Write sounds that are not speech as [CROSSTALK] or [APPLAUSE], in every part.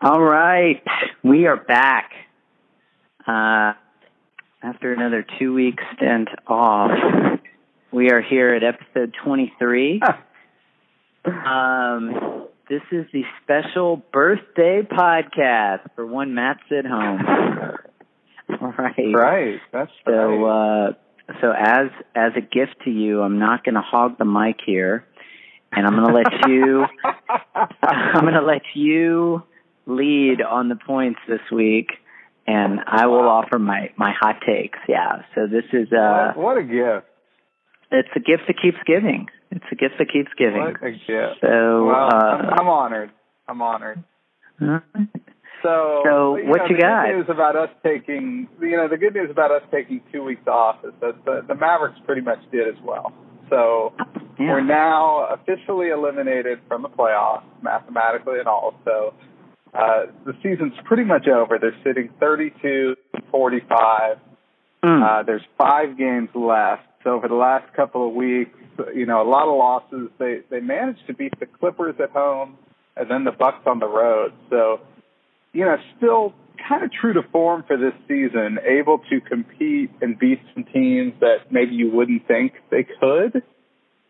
All right, we are back uh, after another two week stint off. We are here at episode 23. [LAUGHS] um, this is the special birthday podcast for one Matt at home. All right. Right. That's So, right. uh, so as as a gift to you, I'm not going to hog the mic here, and I'm going to let you. [LAUGHS] [LAUGHS] I'm going to let you lead on the points this week, and I will offer my my hot takes. Yeah. So this is uh, what, what a gift. it's a gift that keeps giving. It's a gift that keeps giving. What a gift. So, well, uh, I'm, I'm honored. I'm honored. huh? [LAUGHS] So, So, you what know, you the got? Good news about us taking, you know, the good news about us taking two weeks off is that the, the Mavericks pretty much did as well. So yeah. we're now officially eliminated from the playoffs, mathematically and all. So uh, the season's pretty much over. They're sitting 32, 45. Mm. Uh, there's five games left. So over the last couple of weeks, you know, a lot of losses. They they managed to beat the Clippers at home and then the Bucks on the road. So, you know, still kind of true to form for this season, able to compete and beat some teams that maybe you wouldn't think they could.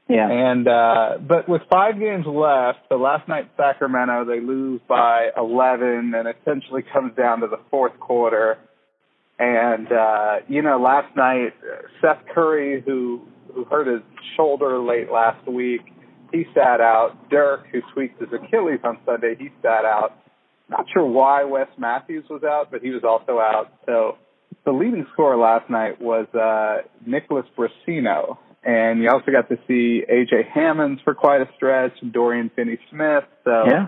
Yeah. And uh but with five games left, so last night Sacramento they lose by eleven and essentially comes down to the fourth quarter. And uh, you know, last night Seth Curry who who hurt his shoulder late last week, he sat out. Dirk, who tweaked his Achilles on Sunday, he sat out. Not sure why Wes Matthews was out, but he was also out. So the leading scorer last night was uh Nicholas Brussino. And you also got to see AJ Hammons for quite a stretch and Dorian Finney Smith. So Yeah.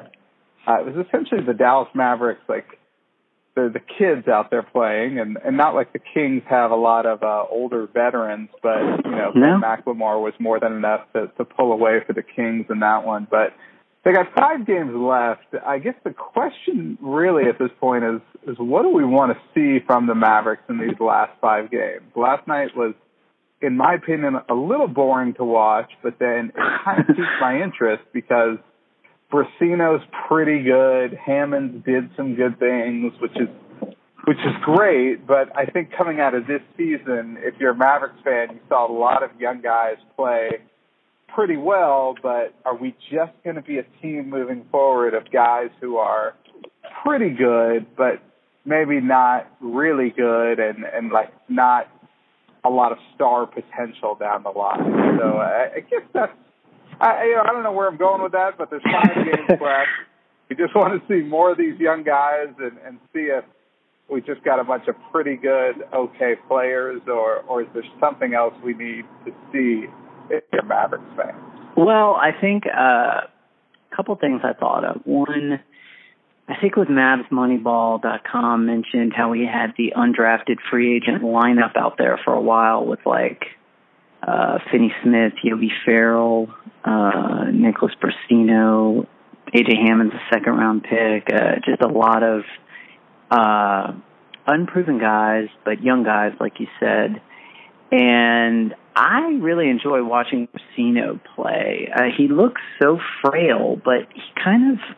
uh, it was essentially the Dallas Mavericks, like the the kids out there playing, and and not like the Kings have a lot of uh, older veterans, but you know, No. McLemore was more than enough to to pull away for the Kings in that one. But they got five games left. I guess the question really at this point is is what do we want to see from the Mavericks in these last five games? Last night was in my opinion, a little boring to watch, but then it kind of [LAUGHS] piqued my interest because Brussino's pretty good. Hammons did some good things, which is which is great. But I think coming out of this season, if you're a Mavericks fan, you saw a lot of young guys play pretty well. But are we just going to be a team moving forward of guys who are pretty good, but maybe not really good, and and like not a lot of star potential down the line. So I, I guess that's I you know, I don't know where I'm going with that, but there's five [LAUGHS] games left. We just want to see more of these young guys and and see if we just got a bunch of pretty good, okay players, or or is there something else we need to see if you're Mavericks fan? Well, I think uh, a couple things I thought of. One, I think with MavsMoneyball.com mentioned how we had the undrafted free agent lineup out there for a while with like uh, Finney Smith, Yogi Ferrell, uh, Nicholas Brussino, AJ Hammond's a second round pick, uh, just a lot of uh, unproven guys, but young guys, like you said. And I really enjoy watching Brussino play. Uh, he looks so frail, but he kind of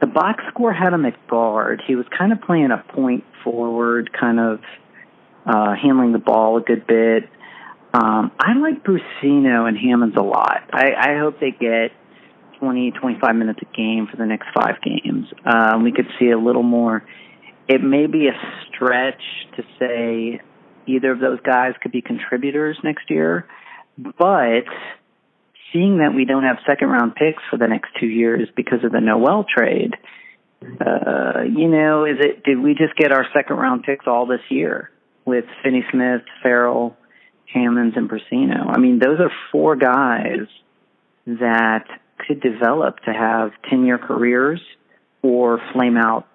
the box score had him at guard. He was kind of playing a point forward, kind of uh, handling the ball a good bit. Um, I like Brussino and Hammons a lot. I, I hope they get 20, 25 minutes a game for the next five games. Um, we could see a little more. It may be a stretch to say either of those guys could be contributors next year, but seeing that we don't have second round picks for the next two years because of the Noel trade, uh, you know, is it did we just get our second round picks all this year with Finney Smith, Ferrell, Hammons, and Brussino? I mean, those are four guys that could develop to have ten year careers or flame out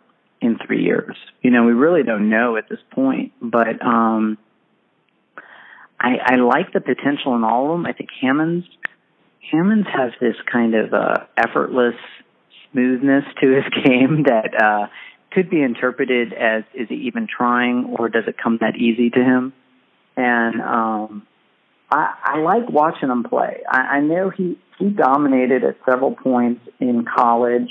in three years. You know, we really don't know at this point, but um I I like the potential in all of them. I think Hammons Hammons has this kind of uh, effortless smoothness to his [LAUGHS] game that uh, could be interpreted as is he even trying or does it come that easy to him? And um, I, I like watching him play. I, I know he he dominated at several points in college,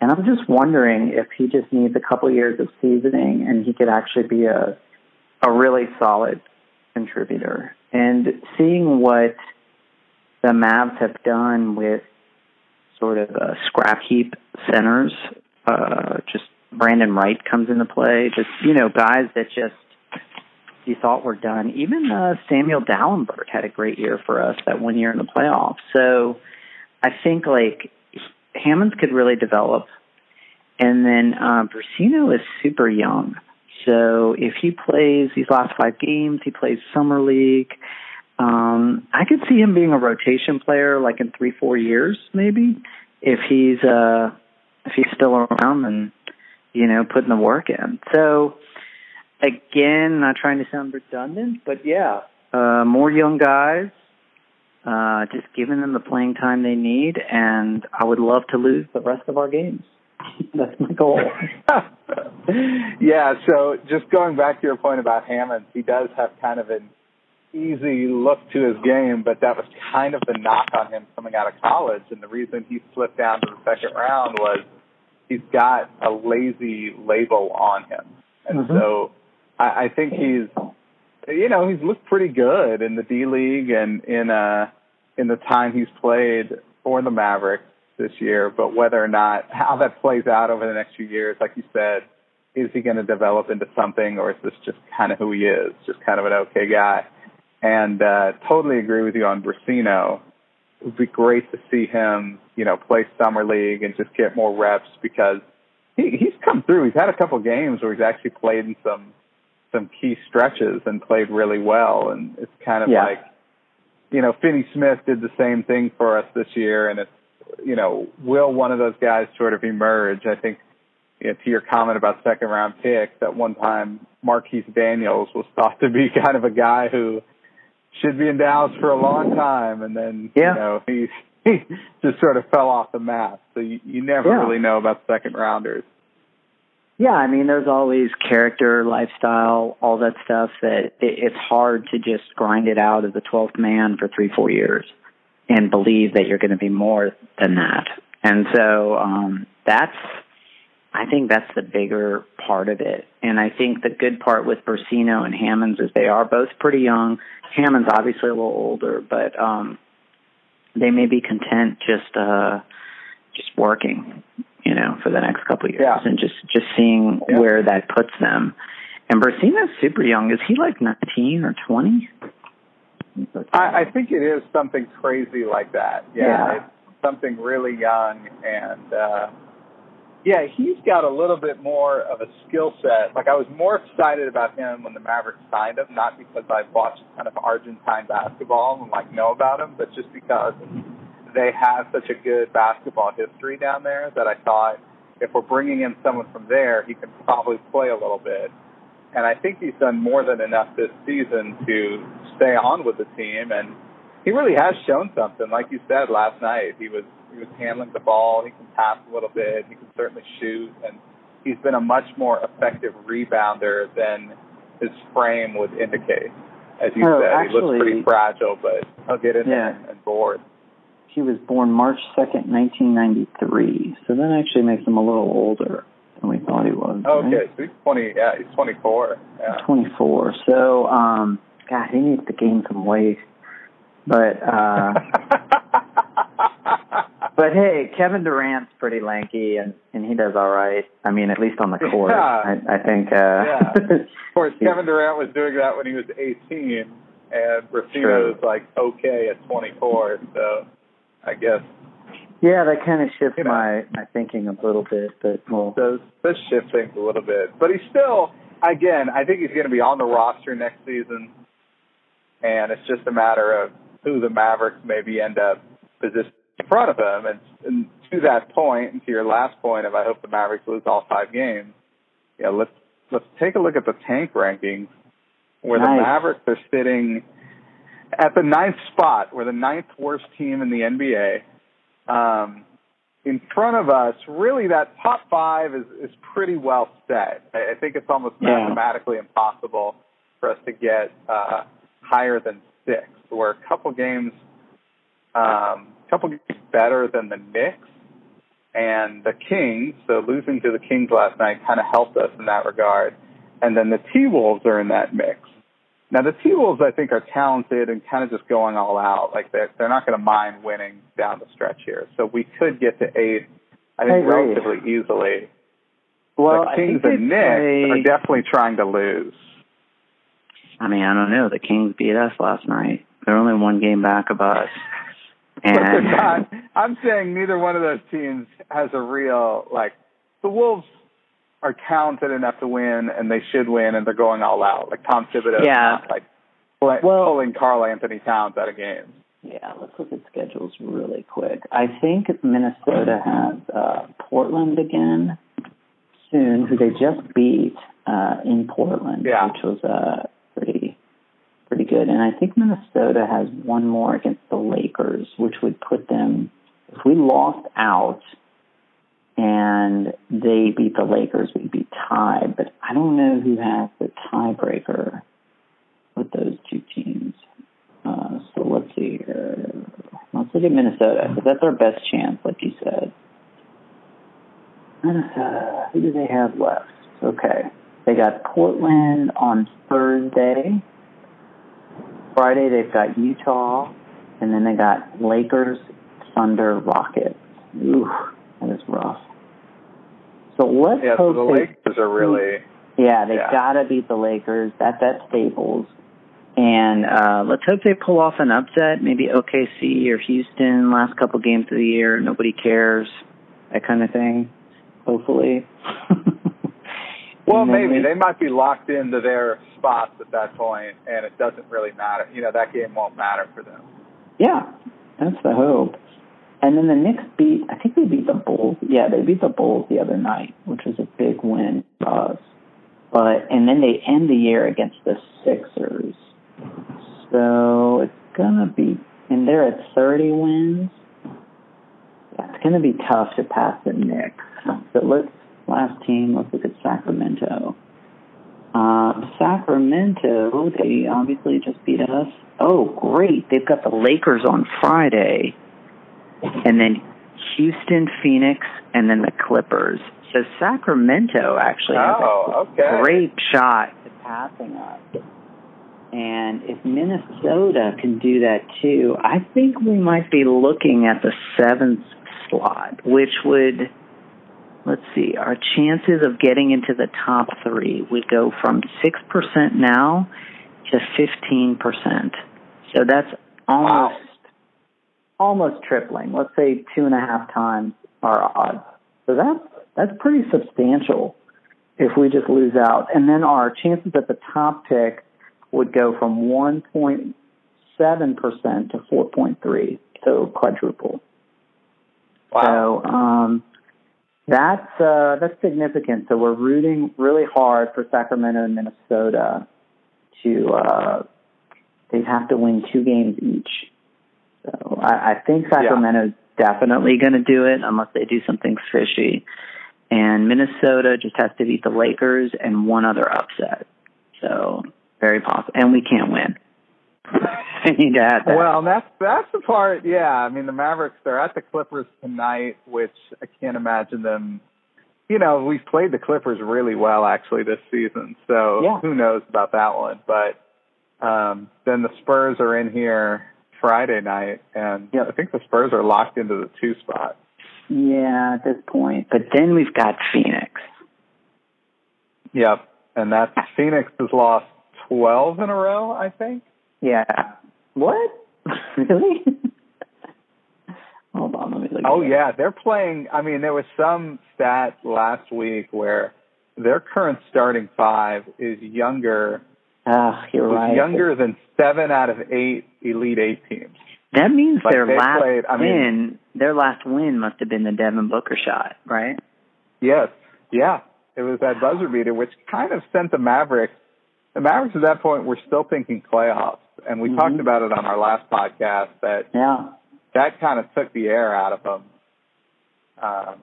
And I'm just wondering if he just needs a couple years of seasoning and he could actually be a a really solid contributor. And seeing what the Mavs have done with sort of a scrap heap centers, uh, just Brandan Wright comes into play. Just you know, guys that just you thought were done. Even uh, Samuel Dalembert had a great year for us that one year in the playoffs. So I think like Hammons could really develop, and then uh, Brussino is super young. So if he plays these last five games, he plays summer league. Um, I could see him being a rotation player, like in three, four years, maybe, if he's uh, if he's still around and you know putting the work in. So again, not trying to sound redundant, but yeah, uh, more young guys, uh, just giving them the playing time they need, and I would love to lose the rest of our games. [LAUGHS] That's my goal. [LAUGHS] yeah, so just going back to your point about Hammons, he does have kind of an easy look to his game, but that was kind of the knock on him coming out of college. And the reason he slipped down to the second round was he's got a lazy label on him. And mm-hmm. so I, I think he's, you know, he's looked pretty good in the D League and in uh in the time he's played for the Mavericks this year. But whether or not how that plays out over the next few years, like you said, is he going to develop into something, or is this just kind of who he is, just kind of an okay guy? And uh, totally agree with you on Brussino. It would be great to see him, you know, play summer league and just get more reps because he, he's come through. He's had a couple games where he's actually played in some some key stretches and played really well. And it's kind of yeah. like, you know, Finney Smith did the same thing for us this year. And it's, you know, will one of those guys sort of emerge? I think you know, to your comment about second round picks, at one time Marquis Daniels was thought to be [LAUGHS] kind of a guy who should be in Dallas for a long time, and then yeah. you know [LAUGHS] he he just sort of fell off the map. So you, you never yeah. really know about second rounders. Yeah, I mean, there's always character, lifestyle, all that stuff that it, it's hard to just grind it out as a 12th man for three, four years and believe that you're going to be more than that. And so um, that's, I think that's the bigger part of it. And I think the good part with Brussino and Hammons is they are both pretty young. Hammons obviously a little older, but um, they may be content just uh, just working you know, for the next couple of years, yeah. and just just seeing yeah. where that puts them. And Brussino's super young. Is he like nineteen or twenty? I, I think it is something crazy like that. Yeah, yeah. it's something really young, and uh, yeah, he's got a little bit more of a skill set. Like I was more excited about him when the Mavericks signed him, not because I watched kind of Argentine basketball and like know about him, but just because they have such a good basketball history down there that I thought if we're bringing in someone from there, he can probably play a little bit. And I think he's done more than enough this season to stay on with the team. And he really has shown something. Like you said last night, he was he was handling the ball. He can pass a little bit. He can certainly shoot, and he's been a much more effective rebounder than his frame would indicate. As you oh, said, actually, he looks pretty fragile, but he'll get in yeah. there and board. He was born March 2nd, 1993. So that actually makes him a little older than we thought he was. Okay, right? so he's 20, yeah, he's 24. Yeah. 24. So, um, God, he needs to gain some weight. But, uh, [LAUGHS] but hey, Kevin Durant's pretty lanky and, and he does all right. I mean, at least on the court. Yeah. I, I think, uh, yeah. [LAUGHS] Of course, Kevin Durant was doing that when he was 18 and Brussino was like okay at 24. So, I guess. Yeah, that kind of shifts you know, my my thinking a little bit, but well, does does shift things a little bit. But he's still, again, I think he's going to be on the roster next season, and it's just a matter of who the Mavericks maybe end up positioning in front of him. And, and to that point, and to your last point of I hope the Mavericks lose all five games. Yeah, let's let's take a look at the tank rankings, where nice. the Mavericks are sitting at the ninth spot. We're the ninth worst team in the NBA. Um, in front of us, really that top five is, is pretty well set. I, I think it's almost yeah. mathematically impossible for us to get uh, higher than six. We're a couple games, um, couple games better than the Knicks, and the Kings. So losing to the Kings last night kind of helped us in that regard. And then the T Wolves are in that mix. Now the T Wolves, I think, are talented and kind of just going all out. Like they're they're not going to mind winning down the stretch here. So we could get to eight, I think, I relatively easily. Well, the Kings I think and Knicks play- are definitely trying to lose. I mean, I don't know. The Kings beat us last night. They're only one game back of us. But they're not. I'm saying neither one of those teams has a real like. The Wolves are talented enough to win, and they should win, and they're going all out. Like Tom Thibodeau, Yeah. not like play, Well- pulling Karl Anthony Towns out of games. yeah, let's look at schedules really quick. I think Minnesota has uh, Portland again soon, who they just beat uh, in Portland, Yeah. which was uh, pretty pretty good. And I think Minnesota has one more against the Lakers, which would put them. If we lost out and they beat the Lakers, we'd be tied. But I don't know who has the tiebreaker with those two teams. Uh, so let's see here. Let's look at Minnesota because that's our best chance, like you said. Minnesota. Who do they have left? Okay, they got Portland on Thursday. Friday they've got Utah, and then they got Lakers, Thunder, Rockets. Ooh, that is rough. So let's Yeah, so hope the they Lakers are really. yeah, they've Yeah. got to beat the Lakers. That that's Staples. And uh, let's hope they pull off an upset. Maybe OKC or Houston. Last couple games of the year, nobody cares. That kind of thing. Hopefully. [LAUGHS] Well, maybe they- might be locked into their spots at that point, and it doesn't really matter. You know, that game won't matter for them. Yeah, that's the hope. And then the Knicks beat. I think they beat the Bulls. Yeah, they beat the Bulls the other night, which was a big win for us. But and then they end the year against the Sixers. So it's gonna be, and they're at 30 wins. Yeah, it's gonna be tough to pass the Knicks. So let's last team. Let's look at Sacramento. Um, Sacramento, they obviously just beat us. Oh, great! They've got the Lakers on Friday, and then Houston, Phoenix, and then the Clippers. So Sacramento actually has a Oh, okay. great shot at passing us. And if Minnesota can do that too, I think we might be looking at the seventh slot, which would, let's see, our chances of getting into the top three would go from 6% now to 15%. So that's almost, almost tripling. Let's say two and a half times our odds. So that's, that's pretty substantial if we just lose out. And then our chances at the top pick would go from 1.7% to 4.3, so quadruple. Wow. So um, that's uh, that's significant. So we're rooting really hard for Sacramento and Minnesota to uh, they have to win two games each. So I, I think Sacramento's definitely going to do it unless they do something fishy. And Minnesota just has to beat the Lakers and one other upset. So very possible, and we can't win. [LAUGHS] I need to add that. Well, that's that's the part. Yeah, I mean the Mavericks. They're at the Clippers tonight, which I can't imagine them. You know, we've played the Clippers really well actually this season, so Yeah. who knows about that one? But um, then the Spurs are in here Friday night, and Yep. I think the Spurs are locked into the two spot. yeah, at this point. But then we've got Phoenix. Yep, and that Phoenix has lost twelve in a row, I think. Yeah. What? [LAUGHS] really? Hold on, let me look. Oh yeah, they're playing. I mean, there was some stat last week where their current starting five is younger, Ah, you're right. younger than seven out of eight Elite Eight teams. That means Like, their last played- I mean- win. their last win must have been the Devin Booker shot, right? Yes, yeah, it was that buzzer beater, which kind of sent the Mavericks. The Mavericks at that point were still thinking playoffs, and we Mhm. talked about it on our last podcast that Yeah. that kind of took the air out of them uh,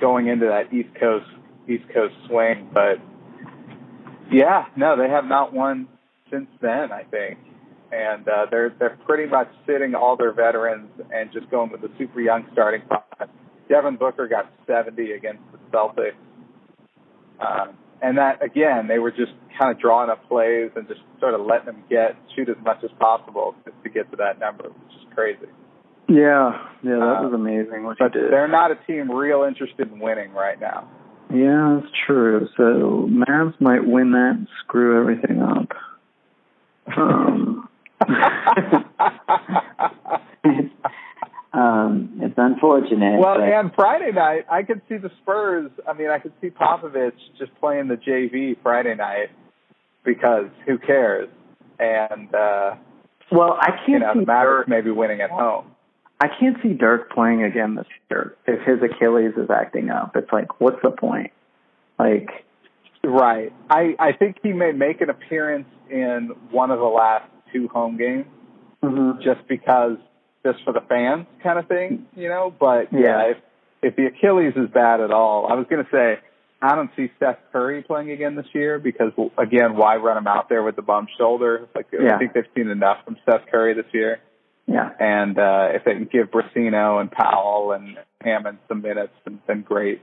going into that East Coast East Coast swing. But yeah, no, they have not won since then. I think, and uh, they're they're pretty much sitting all their veterans and just going with the super young starting five. Devin Booker got 70 against the Celtics. Um, and that again, they were just kind of drawing up plays and just sort of letting them get shoot as much as possible to, to get to that number, which is crazy. Yeah, yeah, that Uh, was amazing what But they're not a team real interested in winning right now. Yeah, that's true. So Mavs might win that and screw everything up. Um, um, [LAUGHS] [LAUGHS] unfortunate. well, but, and Friday night, I could see the Spurs. I mean, I could see Popovich just playing the JV Friday night because who cares? And uh, well, I can't you know, see the Mavericks Dirk. maybe winning at home. I can't see Dirk playing again this year if his Achilles is acting up. It's like, what's the point? Like, Right. I I think he may make an appearance in one of the last two home games mhm. just because just for the fans kind of thing, you know. But yeah, Yeah. if if the Achilles is bad at all, I was going to say I don't see Steph Curry playing again this year because again, why run him out there with the bum shoulder? Like Yeah. I think they've seen enough from Steph Curry this year, yeah, and uh if they can give Brussino and Powell and Hammond some minutes, then, then great.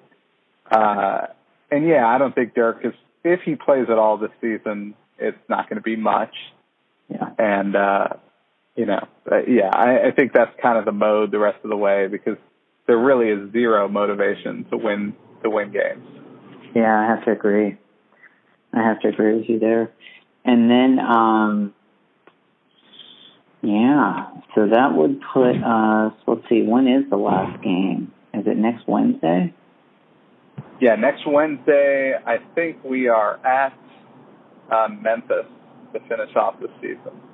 Uh, and yeah, I don't think Dirk is. If he plays at all this season, it's not going to be much. yeah, And uh, you know, uh, yeah, I, I think that's kind of the mode the rest of the way because there really is zero motivation to win to win games. yeah. I have to agree. I have to agree with you there. And then, um, yeah. So that would put us. Let's see. When is the last game? Is it next Wednesday? Yeah, next Wednesday, I think we are at uh, Memphis to finish off the season.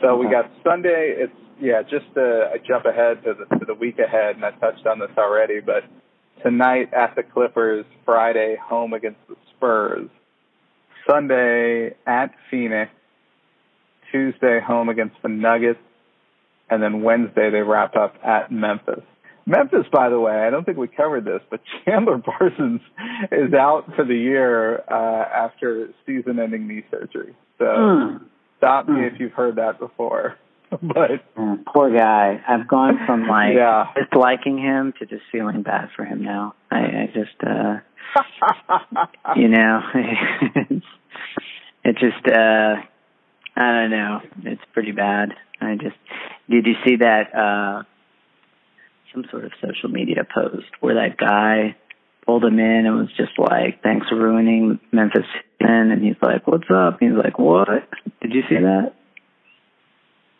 So we got Sunday. It's yeah, just a, a jump ahead to the to the week ahead, and I touched on this already. But tonight at the Clippers, Friday home against the Spurs, Sunday at Phoenix, Tuesday home against the Nuggets, and then Wednesday they wrap up at Memphis. Memphis, by the way, I don't think we covered this, but [LAUGHS] Chandler Parsons is out for the year uh, after season-ending knee surgery. So Mm. Stop me Hmm. if you've heard that before. [LAUGHS] but Mm, poor guy. I've gone from [LAUGHS] like Yeah. disliking him to just feeling bad for him now. I, I just, uh, you know, [LAUGHS] it's, it just, uh, I don't know. It's pretty bad. I just, did you see that, uh, some sort of social media post where that guy pulled him in and was just like, thanks for ruining Memphis. And he's like, what's up? And he's like, what? Did you see that?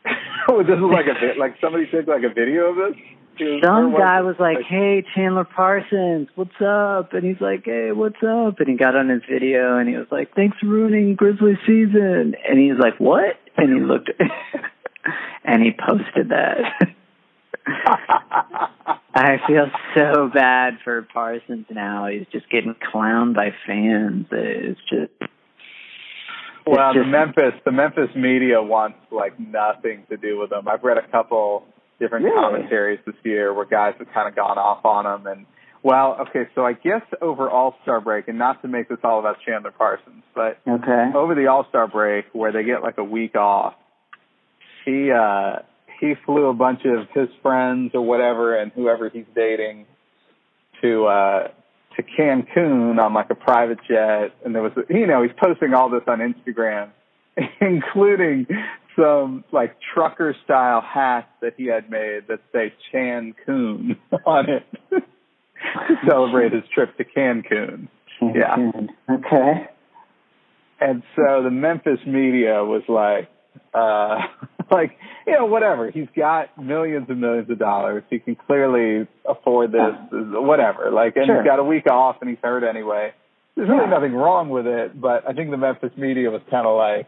[LAUGHS] oh, this is like a vi- like somebody took like a video of this. He was- or Some guy was like, "Hey, Chandler Parsons, what's up?" And he's like, "Hey, what's up?" And he got on his video and he was like, "Thanks for ruining Grizzly season." And he's like, "What?" And he looked, [LAUGHS] and he posted that. [LAUGHS] [LAUGHS] I feel so bad for Parsons now. He's just getting clowned by fans. It's just Well, It's the Memphis the Memphis media wants like nothing to do with them. I've read a couple different Really? commentaries this year where guys have kind of gone off on them and well, okay, so I guess over All Star break, and not to make this all about Chandler Parsons, but okay. over the All Star break where they get like a week off, he uh he flew a bunch of his friends or whatever and whoever he's dating to uh to Cancun on like a private jet and there was you know he's posting all this on Instagram [LAUGHS] including some like trucker style hats that he had made that say Chan Cancun [LAUGHS] on it to celebrate his trip to Cancun. Yeah. Okay. And so the Memphis media was like, uh, [LAUGHS] [LAUGHS] like, you know, whatever. He's got millions and millions of dollars. He can clearly afford this, whatever. Like, and Sure. he's got a week off and he's hurt anyway. There's really Yeah. nothing wrong with it, but I think the Memphis media was kind of like,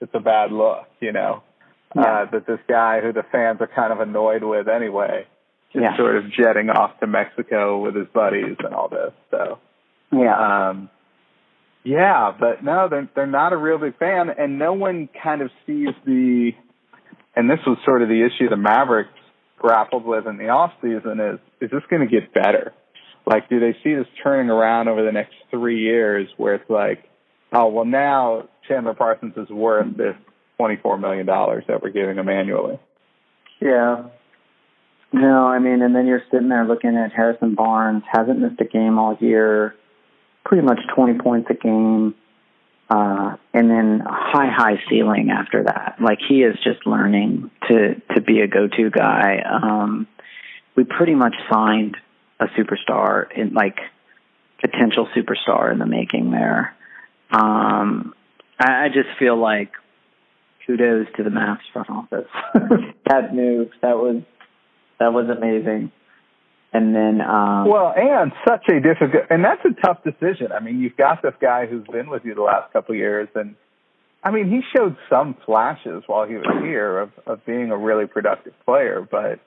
it's a bad look, you know, Yeah. uh, that this guy who the fans are kind of annoyed with anyway, is Yeah. sort of jetting off to Mexico with his buddies and all this. So, Yeah. um, yeah, but no, they're they're not a real big fan, and no one kind of sees the. And this was sort of the issue the Mavericks grappled with in the off season is is this going to get better? Like, do they see this turning around over the next three years, where it's like, oh well, now Chandler Parsons is worth this twenty four million dollars that we're giving him annually. Yeah. No, I mean, and then you're sitting there looking at Harrison Barnes, hasn't missed a game all year, pretty much 20 points a game, uh, and then high, high ceiling after that. Like he is just learning to to be a go-to guy. Um, we pretty much signed a superstar in like potential superstar in the making there. Um, I, I just feel like kudos to the Mavs front office. [LAUGHS] that move, that was that was amazing. And then, um, well, and such a difficult, and that's a tough decision. I mean, you've got this guy who's been with you the last couple of years, and I mean, he showed some flashes while he was here of of being a really productive player, but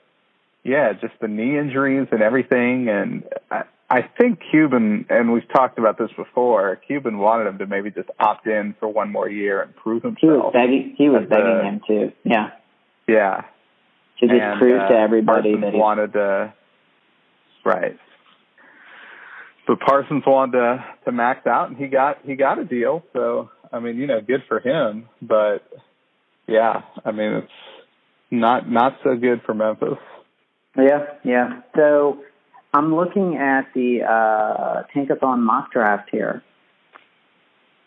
yeah, just the knee injuries and everything, and I, I think Cuban, and we've talked about this before. Cuban wanted him to maybe just opt in for one more year and prove himself. He was begging. He was begging him to. Yeah. Yeah. To just and, prove uh, to everybody Parsons that he wanted to. Right. But Parsons wanted to to max out, and he got he got a deal. So I mean, you know, good for him. But yeah, I mean, it's not not so good for Memphis. Yeah, yeah. So I'm looking at the uh, Tankathon mock draft here.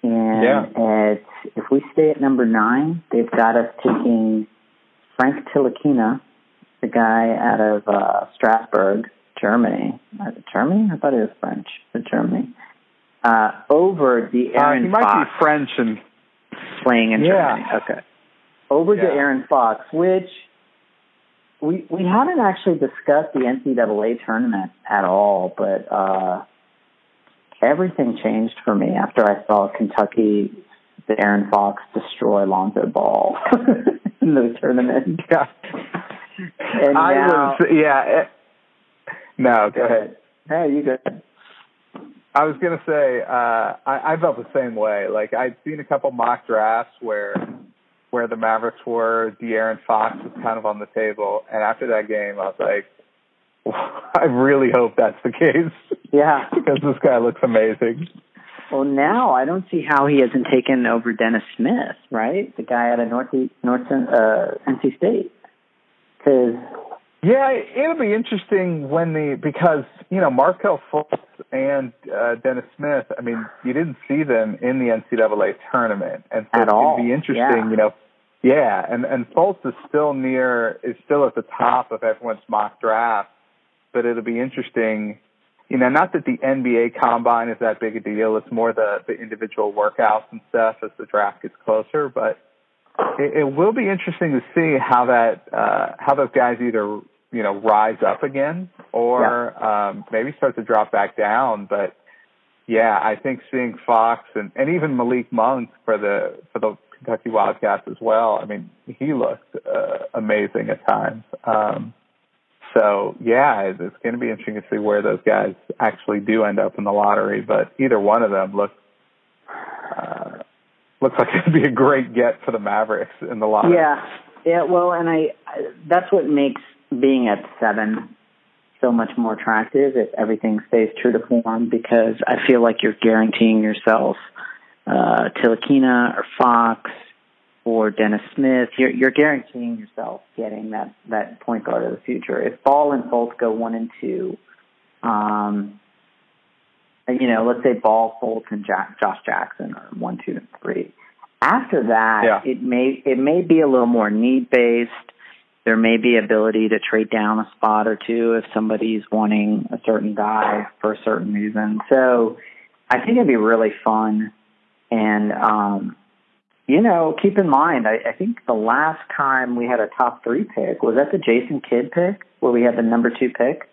And Yeah. if we stay at number nine, they've got us taking Frank Ntilikina, the guy out of uh, Strasbourg, Germany. Uh, Germany? I thought it was French, but Germany. Uh, over the Uh, Aaron he might Fox be French and playing in Yeah. Germany. Okay. Over to Aaron Fox, which we we haven't actually discussed the NCAA tournament at all, but uh, everything changed for me after I saw Kentucky, the Aaron Fox destroy Lonzo Ball [LAUGHS] in the tournament. yeah. And I now, was yeah. It, no, go ahead. Hey, you go. I was gonna say uh, I, I felt the same way. Like I'd seen a couple mock drafts where where the Mavericks were, De'Aaron Fox was kind of on the table, and after that game, I was like, [LAUGHS] I really hope that's the case Yeah. [LAUGHS] because this guy looks amazing. Well, now I don't see how he hasn't taken over Dennis Smith, right? The guy out of North North uh, NC State. Because Yeah, it'll be interesting when the because you know Markelle Fultz and uh, Dennis Smith. I mean, you didn't see them in the NCAA tournament, and so At all, it'd be interesting. yeah. You know, yeah, and and Fultz is still near is still at the top of everyone's mock draft, but it'll be interesting. You know, not that the NBA combine is that big a deal. It's more the the individual workouts and stuff as the draft gets closer, but it, it will be interesting to see how that uh, how those guys either you know rise up again or um, maybe start to drop back down. But yeah, I think seeing Fox and, and even Malik Monk for the for the Kentucky Wildcats as well. I mean, he looked uh, amazing at times. Um, so yeah, it's, it's going to be interesting to see where those guys actually do end up in the lottery. But either one of them looks uh, looks like it'd be a great get for the Mavericks in the lottery. yeah, yeah. Well, and I, I that's what makes being at seven so much more attractive if everything stays true to form because I feel like you're guaranteeing yourself uh, Ntilikina or Fox or Dennis Smith. You're, you're guaranteeing yourself getting that that point guard of the future. If Ball and Fultz go one and two, um, you know, let's say Ball, Fultz, and Jack, Josh Jackson are one, two, and three. After that, Yeah. it may it may be a little more need based. There may be ability to trade down a spot or two if somebody's wanting a certain guy for a certain reason. So I think it'd be really fun. And um, you know, keep in mind, I, I think the last time we had a top three pick was that the Jason Kidd pick where we had the number two pick.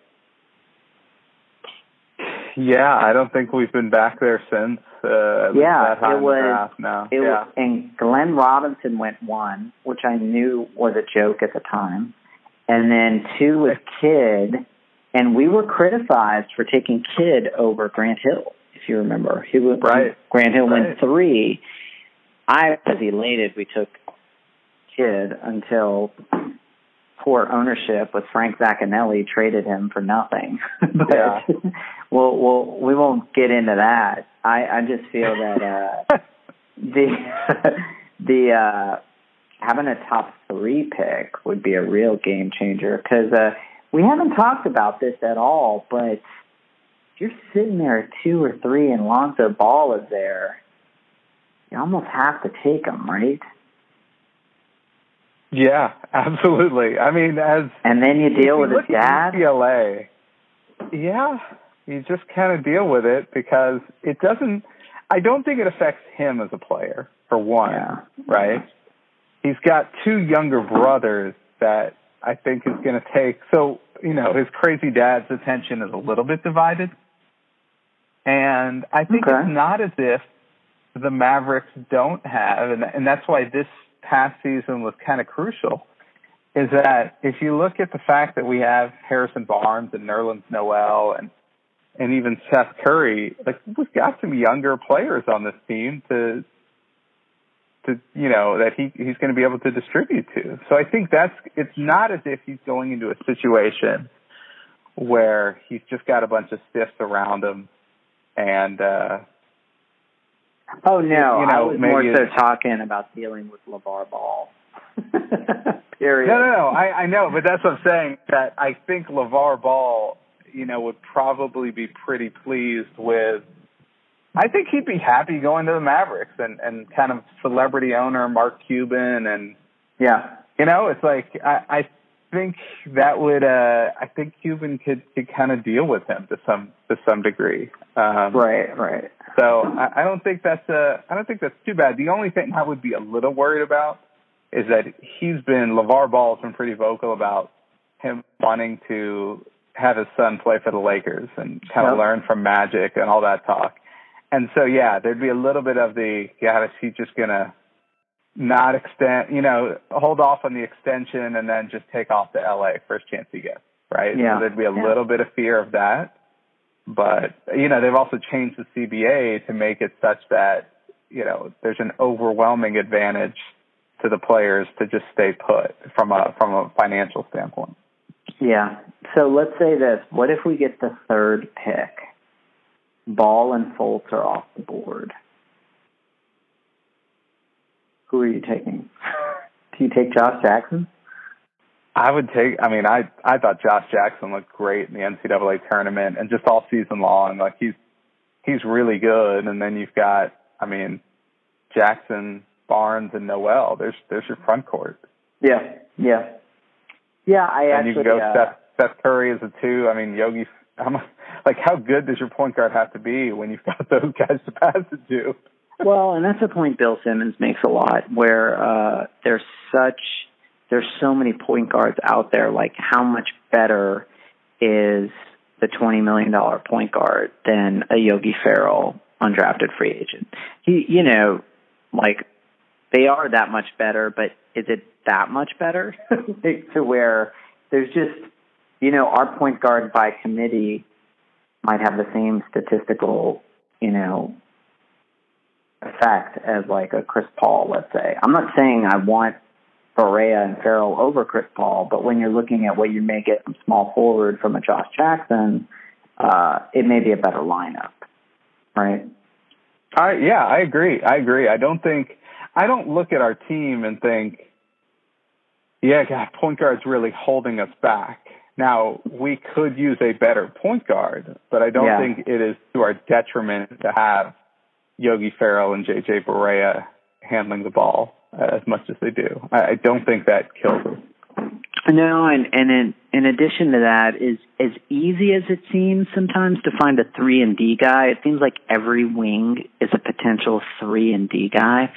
Yeah, I don't think we've been back there since. Uh, Yeah, it was- now. It yeah, was, and Glenn Robinson went one, which I knew was a joke at the time. And then two was [LAUGHS] Kidd, and we were criticized for taking Kidd over Grant Hill, if you remember. He was, Right. Grant Hill Right. went three. I was elated we took Kidd until poor ownership with Frank Zaccanelli traded him for nothing. [LAUGHS] but Yeah. [LAUGHS] we'll, we'll, we won't get into that. I, I just feel that uh, [LAUGHS] the the uh, having a top three pick would be a real game changer because uh, we haven't talked about this at all, but if you're sitting there at two or three and Lonzo Ball is there, you almost have to take him, right? Yeah, absolutely. I mean, as and then you deal with his dad. UCLA, yeah, you just kind of deal with it because it doesn't. I don't think it affects him as a player, for one, yeah. right? He's got two younger brothers that I think is going to take. So you know, his crazy dad's attention is a little bit divided, and I think okay. it's not as if the Mavericks don't have, and and that's why this past season was kind of crucial is that if you look at the fact that we have Harrison Barnes and Nerlens Noel and and even Seth Curry, like we've got some younger players on this team to to you know that he he's going to be able to distribute to. So I think that's it's not as if he's going into a situation where he's just got a bunch of stiffs around him and uh Oh no, you know, I was more so talking about dealing with LeVar Ball. [LAUGHS] Period. No, no, no. I, I know, but that's what I'm saying. That I think LeVar Ball, you know, would probably be pretty pleased with. I think he'd be happy going to the Mavericks and and kind of celebrity owner Mark Cuban and Yeah. you know, it's like I, I think that would. uh I think Cuban could could kind of deal with him to some to some degree. Um, Right, right. so I, I don't think that's uh I don't think that's too bad. The only thing I would be a little worried about is that he's been LeVar Ball's been pretty vocal about him wanting to have his son play for the Lakers and kind of Yep. learn from Magic and all that talk. And so yeah, there'd be a little bit of the God, is he just gonna not extend you know, hold off on the extension and then just take off to LA first chance he gets. Right? Yeah. So there'd be a Yeah. little bit of fear of that. But you know, they've also changed the CBA to make it such that, you know, there's an overwhelming advantage to the players to just stay put from a from a financial standpoint. Yeah. So let's say this. What if we get the third pick? Ball and Fultz are off the board. Who are you taking? [LAUGHS] Do you take Josh Jackson? I would take. I mean, I I thought Josh Jackson looked great in the NCAA tournament and just all season long. Like he's he's really good. And then you've got, I mean, Jackson, Barnes, and Noel. There's there's your front court. Yeah. Yeah. Yeah, I and actually you can go uh, Seth Seth Curry as a two. I mean, Yogi. How [LAUGHS] much, like how good does your point guard have to be when you've got those guys to pass it to? Well, and that's the point Bill Simmons makes a lot, where uh, there's such there's so many point guards out there. Like, how much better is the twenty million dollar point guard than a Yogi Ferrell undrafted free agent? He, you know, like they are that much better, but is it that much better [LAUGHS] to where there's just you know our point guard by committee might have the same statistical you know effect as like a Chris Paul, let's say. I'm not saying I want Barea and Ferrell over Chris Paul, but when you're looking at what you may get from small forward from a Josh Jackson, uh, it may be a better lineup, right? I yeah, I agree. I agree. I don't think I don't look at our team and think, yeah, God, point guard's really holding us back. Now we could use a better point guard, but I don't Yeah. think it is to our detriment to have Yogi Ferrell and JJ Barea handling the ball uh, as much as they do. I, I don't think that kills us. No, and and in in addition to that, is as easy as it seems sometimes to find a three and D guy. It seems like every wing is a potential three and D guy.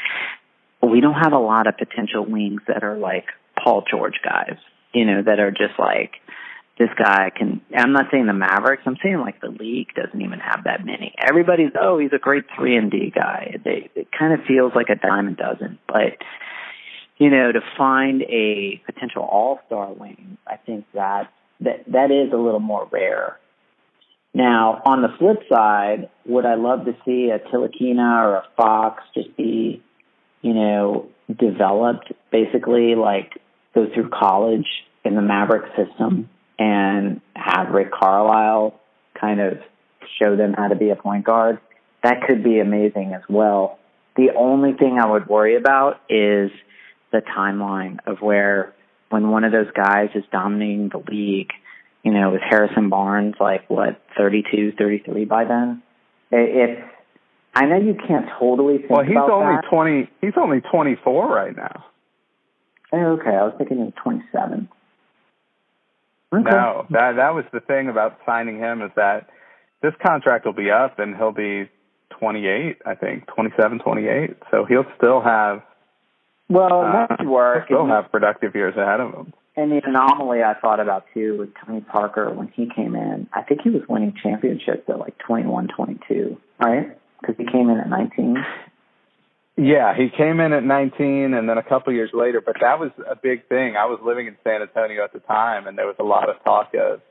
We don't have a lot of potential wings that are like Paul George guys. You know, that are just like this guy can. I'm not saying the Mavericks. I'm saying like the league doesn't even have that many. Everybody's oh he's a great three and D guy. They it kind of feels like a dime a dozen, but you know, to find a potential all-star wing, I think that that that is a little more rare. Now, on the flip side, would I love to see a Ntilikina or a Fox just be, you know, developed basically like go through college in the Maverick system and have Rick Carlisle kind of show them how to be a point guard? That could be amazing as well. The only thing I would worry about is the timeline of where when one of those guys is dominating the league, you know, was Harrison Barnes like what thirty two, thirty three by then? It, it's I know you can't totally think well, he's about only that. twenty. He's only twenty four right now. Oh, okay, I was thinking he was twenty seven. Okay. No, that that was the thing about signing him is that this contract will be up and he'll be 28, I think, 27, 28. So he'll still have well, uh, work. He'll and, have productive years ahead of him. and the anomaly I thought about too was Tony Parker when he came in. I think he was winning championships at like twenty one, twenty two, right? Because he came in at 19. Yeah, he came in at 19 and then a couple years later, but that was a big thing. I was living in San Antonio at the time and there was a lot of talk of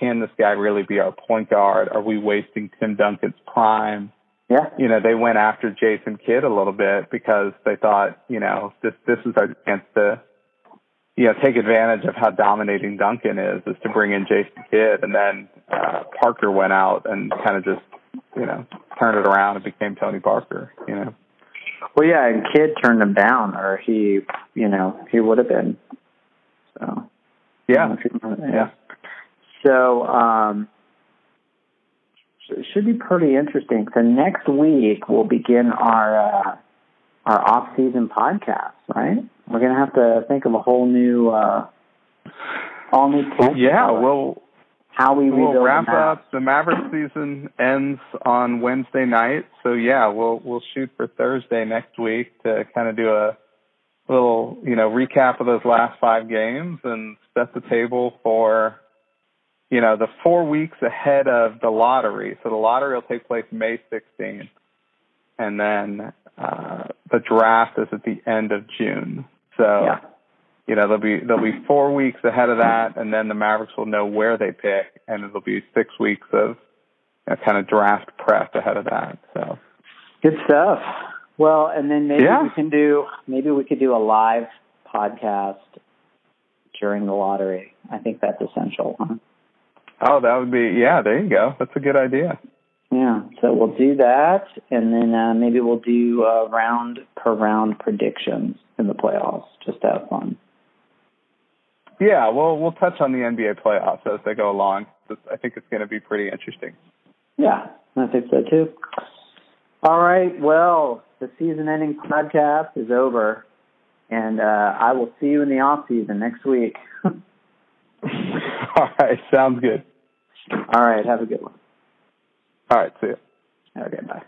can this guy really be our point guard? Are we wasting Tim Duncan's prime? Yeah. You know, they went after Jason Kidd a little bit because they thought, you know, this this is our chance to you know, take advantage of how dominating Duncan is, is to bring in Jason Kidd and then uh Parker went out and kind of just, you know, turned it around and became Tony Parker, you know. Well, yeah, and Kidd turned him down, or he, you know, he would have been. So. Yeah. Yeah. So, um, it should be pretty interesting. So next week we'll begin our uh, our off season podcast, right? We're gonna have to think of a whole new, uh, all new. Yeah, we'll how we we'll rebuild wrap the up. The Maverick [LAUGHS] season ends on Wednesday night, so yeah, we'll we'll shoot for Thursday next week to kind of do a little you know recap of those last five games and set the table for you know the four weeks ahead of the lottery. So the lottery will take place May 16th, and then uh, the draft is at the end of June. So Yeah. You know, there'll be there'll be four weeks ahead of that, and then the Mavericks will know where they pick, and it'll be six weeks of you know, kind of draft prep ahead of that. So Good stuff. Well, and then maybe Yeah. we can do maybe we could do a live podcast during the lottery. I think that's essential. Huh? oh, that would be yeah. There you go. That's a good idea. Yeah, so we'll do that, and then uh, maybe we'll do uh, round per round predictions in the playoffs, just to have fun. Yeah, we'll we'll touch on the NBA playoffs as they go along. I think it's going to be pretty interesting. Yeah, I think so too. All right, well, the season-ending podcast is over, and uh, I will see you in the off season next week. [LAUGHS] All right, sounds good. All right, have a good one. All right, see you. Okay, bye.